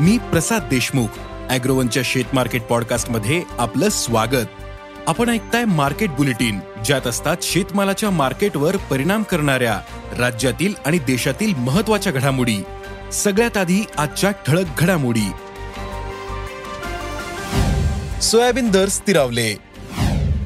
मी प्रसाद देशमुख अॅग्रोवनच्या शेत मार्केट पॉडकास्टमध्ये आपलं स्वागत. आपण ऐकताय मार्केट बुलेटिन ज्यात असतात शेतमालाच्या मार्केटवर परिणाम करणाऱ्या राज्यातील आणि देशातील महत्त्वाच्या घडामोडी. सगळ्यात आधी आजच्या ठळक घडामोडी. सोयाबीन दर स्थिरावले.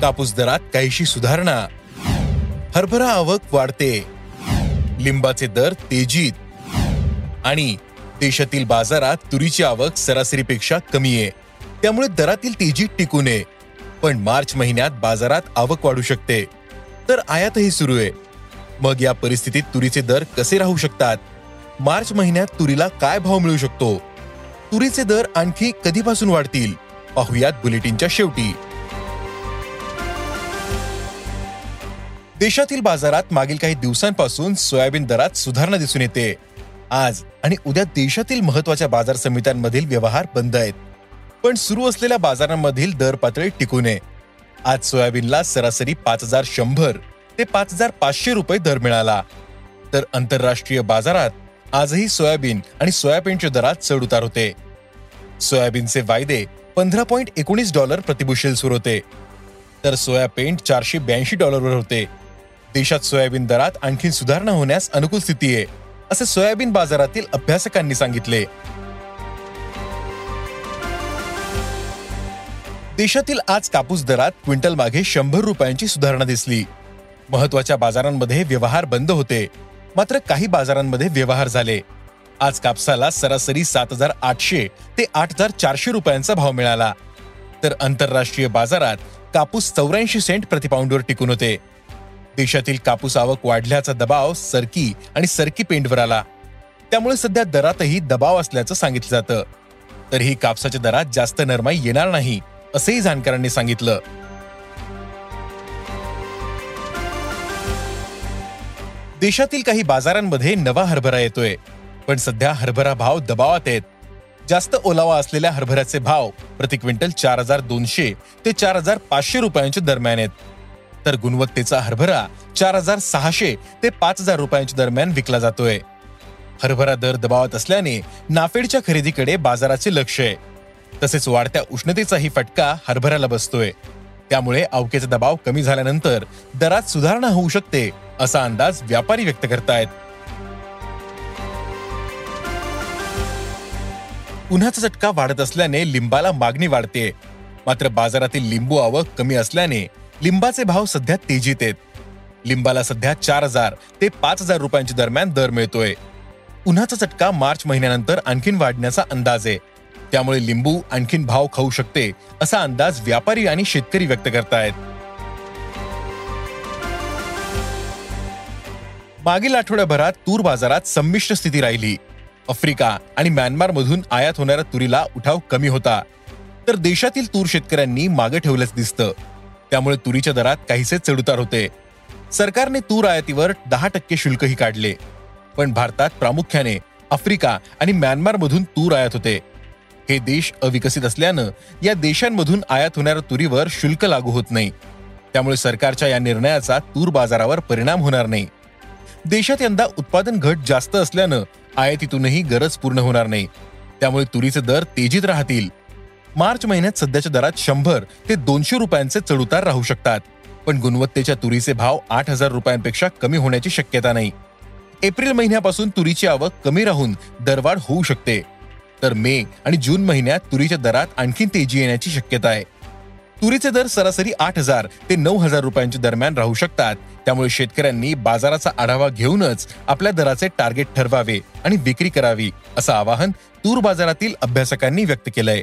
कापूस दरात काहीशी सुधारणा. हरभरा आवक वाढते. लिंबाचे दर तेजीत. आणि देशातील बाजारात तुरीची आवक सरासरीपेक्षा कमी आहे. त्यामुळे दरातील तेजी टिकू नये पण मार्च महिन्यात बाजारात आवक वाढू शकते. तर आयातही सुरू आहे. मग या परिस्थितीत तुरीचे दर कसे राहू शकतात? मार्च महिन्यात तुरीला काय भाव मिळू शकतो? तुरीचे दर आणखी कधीपासून वाढतील? पाहुयात बुलेटिनच्या शेवटी. देशातील बाजारात मागील काही दिवसांपासून सोयाबीन दरात सुधारणा दिसून येते. आज आणि उद्या देशातील महत्त्वाच्या बाजार समित्यांमधील व्यवहार बंद आहेत. पण सुरू असलेल्या बाजारांमधील दर पातळी टिकू नये. आज सोयाबीनला सरासरी पाच हजार शंभर ते पाच हजार पाचशे रुपये दर मिळाला. तर आंतरराष्ट्रीय बाजारात आजही सोयाबीन आणि सोयाबीनच्या दरात चढ उतार होते. सोयाबीनचे वायदे पंधरा पॉईंट एकोणीस डॉलर प्रतिबुशेल सुरू होते. तर सोया पेंट चारशे ब्याऐंशी डॉलरवर होते. देशात सोयाबीन दरात आणखी सुधारणा होण्यास अनुकूल स्थिती आहे. असे सोयाबीन बाजारातील अभ्यासकांनी सांगितले. देशातील आज कापूस दरात क्विंटल मागे शंभर रुपयांची सुधारणा दिसली. महत्त्वाच्या बाजारांमध्ये व्यवहार बंद होते. मात्र काही बाजारांमध्ये व्यवहार झाले. आज कापसाला सरासरी सात हजार आठशे ते आठ हजार चारशे रुपयांचा भाव मिळाला. तर आंतरराष्ट्रीय बाजारात कापूस चौऱ्याऐंशी सेंट प्रतिपाऊंडवर टिकून होते. देशातील कापूस आवक वाढल्याचा दबाव सरकी आणि सरकी पेंटवर आला. त्यामुळे सध्या दरातही दबाव असल्याचं सांगितलं जातं. तरीही कापसाच्या दरात जास्त नरमाई येणार नाही असंही जाणकारांनी सांगितलं. देशातील काही बाजारांमध्ये नवा हरभरा येतोय पण सध्या हरभरा भाव दबावात आहेत. जास्त ओलावा असलेल्या हरभऱ्याचे भाव प्रति क्विंटल चार हजार दोनशे ते चार हजार पाचशे रुपयांच्या दरम्यान आहेत. तर गुणवत्तेचा हरभरा चार हजार सहाशे ते पाच हजार रुपयांच्या दरम्यान विकला जातोय. हरभरा दर दबावत असल्याने नाफेडच्या खरेदीकडे बाजाराचे लक्ष आहे. तसेच वाढत्या उष्णतेचाही फटका हरभऱ्याला बसतोय. त्यामुळे अवकेचा दबाव कमी झाल्यानंतर दरात सुधारणा होऊ शकते असा अंदाज व्यापारी व्यक्त करतायत. उन्हाचा चटका वाढत असल्याने लिंबाला मागणी वाढते. मात्र बाजारातील लिंबू आवक कमी असल्याने लिंबाचे भाव सध्या तेजीत आहेत. लिंबाला सध्या चार हजार ते पाच हजार रुपयांच्या दरम्यान दर मिळतोय. उन्हाचा चटका मार्च महिन्यानंतर आणखीन वाढण्याचा अंदाज आहे. त्यामुळे लिंबू आणखीन भाव खाऊ शकते असा अंदाज व्यापारी आणि शेतकरी व्यक्त करतायत. मागील आठवड्याभरात तूर बाजारात संमिश्र स्थिती राहिली. आफ्रिका आणि म्यानमार मधून आयात होणाऱ्या तुरीला उठाव कमी होता. तर देशातील तूर शेतकऱ्यांनी मागे ठेवल्याचं दिसतं. त्यामुळे तुरीच्या दरात काहीसे चढउतार होते. सरकारने तूर आयातीवर दहा टक्के शुल्कही काढले. पण भारतात प्रामुख्याने आफ्रिका आणि म्यानमारमधून तूर आयात होते. हे देश अविकसित असल्यानं या देशांमधून आयात होणाऱ्या तुरीवर शुल्क लागू होत नाही. त्यामुळे सरकारच्या या निर्णयाचा तूर बाजारावर परिणाम होणार नाही. देशात यंदा उत्पादन घट जास्त असल्यानं आयातीतूनही गरज पूर्ण होणार नाही. त्यामुळे तुरीचे दर तेजीत राहतील. मार्च महिन्यात सध्याच्या दरात शंभर ते दोनशे रुपयांचे चढउतार राहू शकतात. पण गुणवत्तेच्या तुरीचे भाव आठ हजार रुपयांपेक्षा कमी होण्याची शक्यता नाही. एप्रिल महिन्यापासून तुरीची आवक कमी राहून दरवाढ होऊ शकते. तर मे आणि जून महिन्यात तुरीच्या दरात आणखी तेजी येण्याची शक्यता आहे. तुरीचे दर सरासरी आठ हजार ते नऊ हजार रुपयांच्या दरम्यान राहू शकतात. त्यामुळे शेतकऱ्यांनी बाजाराचा आढावा घेऊनच आपल्या दराचे टार्गेट ठरवावे आणि विक्री करावी असं आवाहन तूर बाजारातील अभ्यासकांनी व्यक्त केलंय.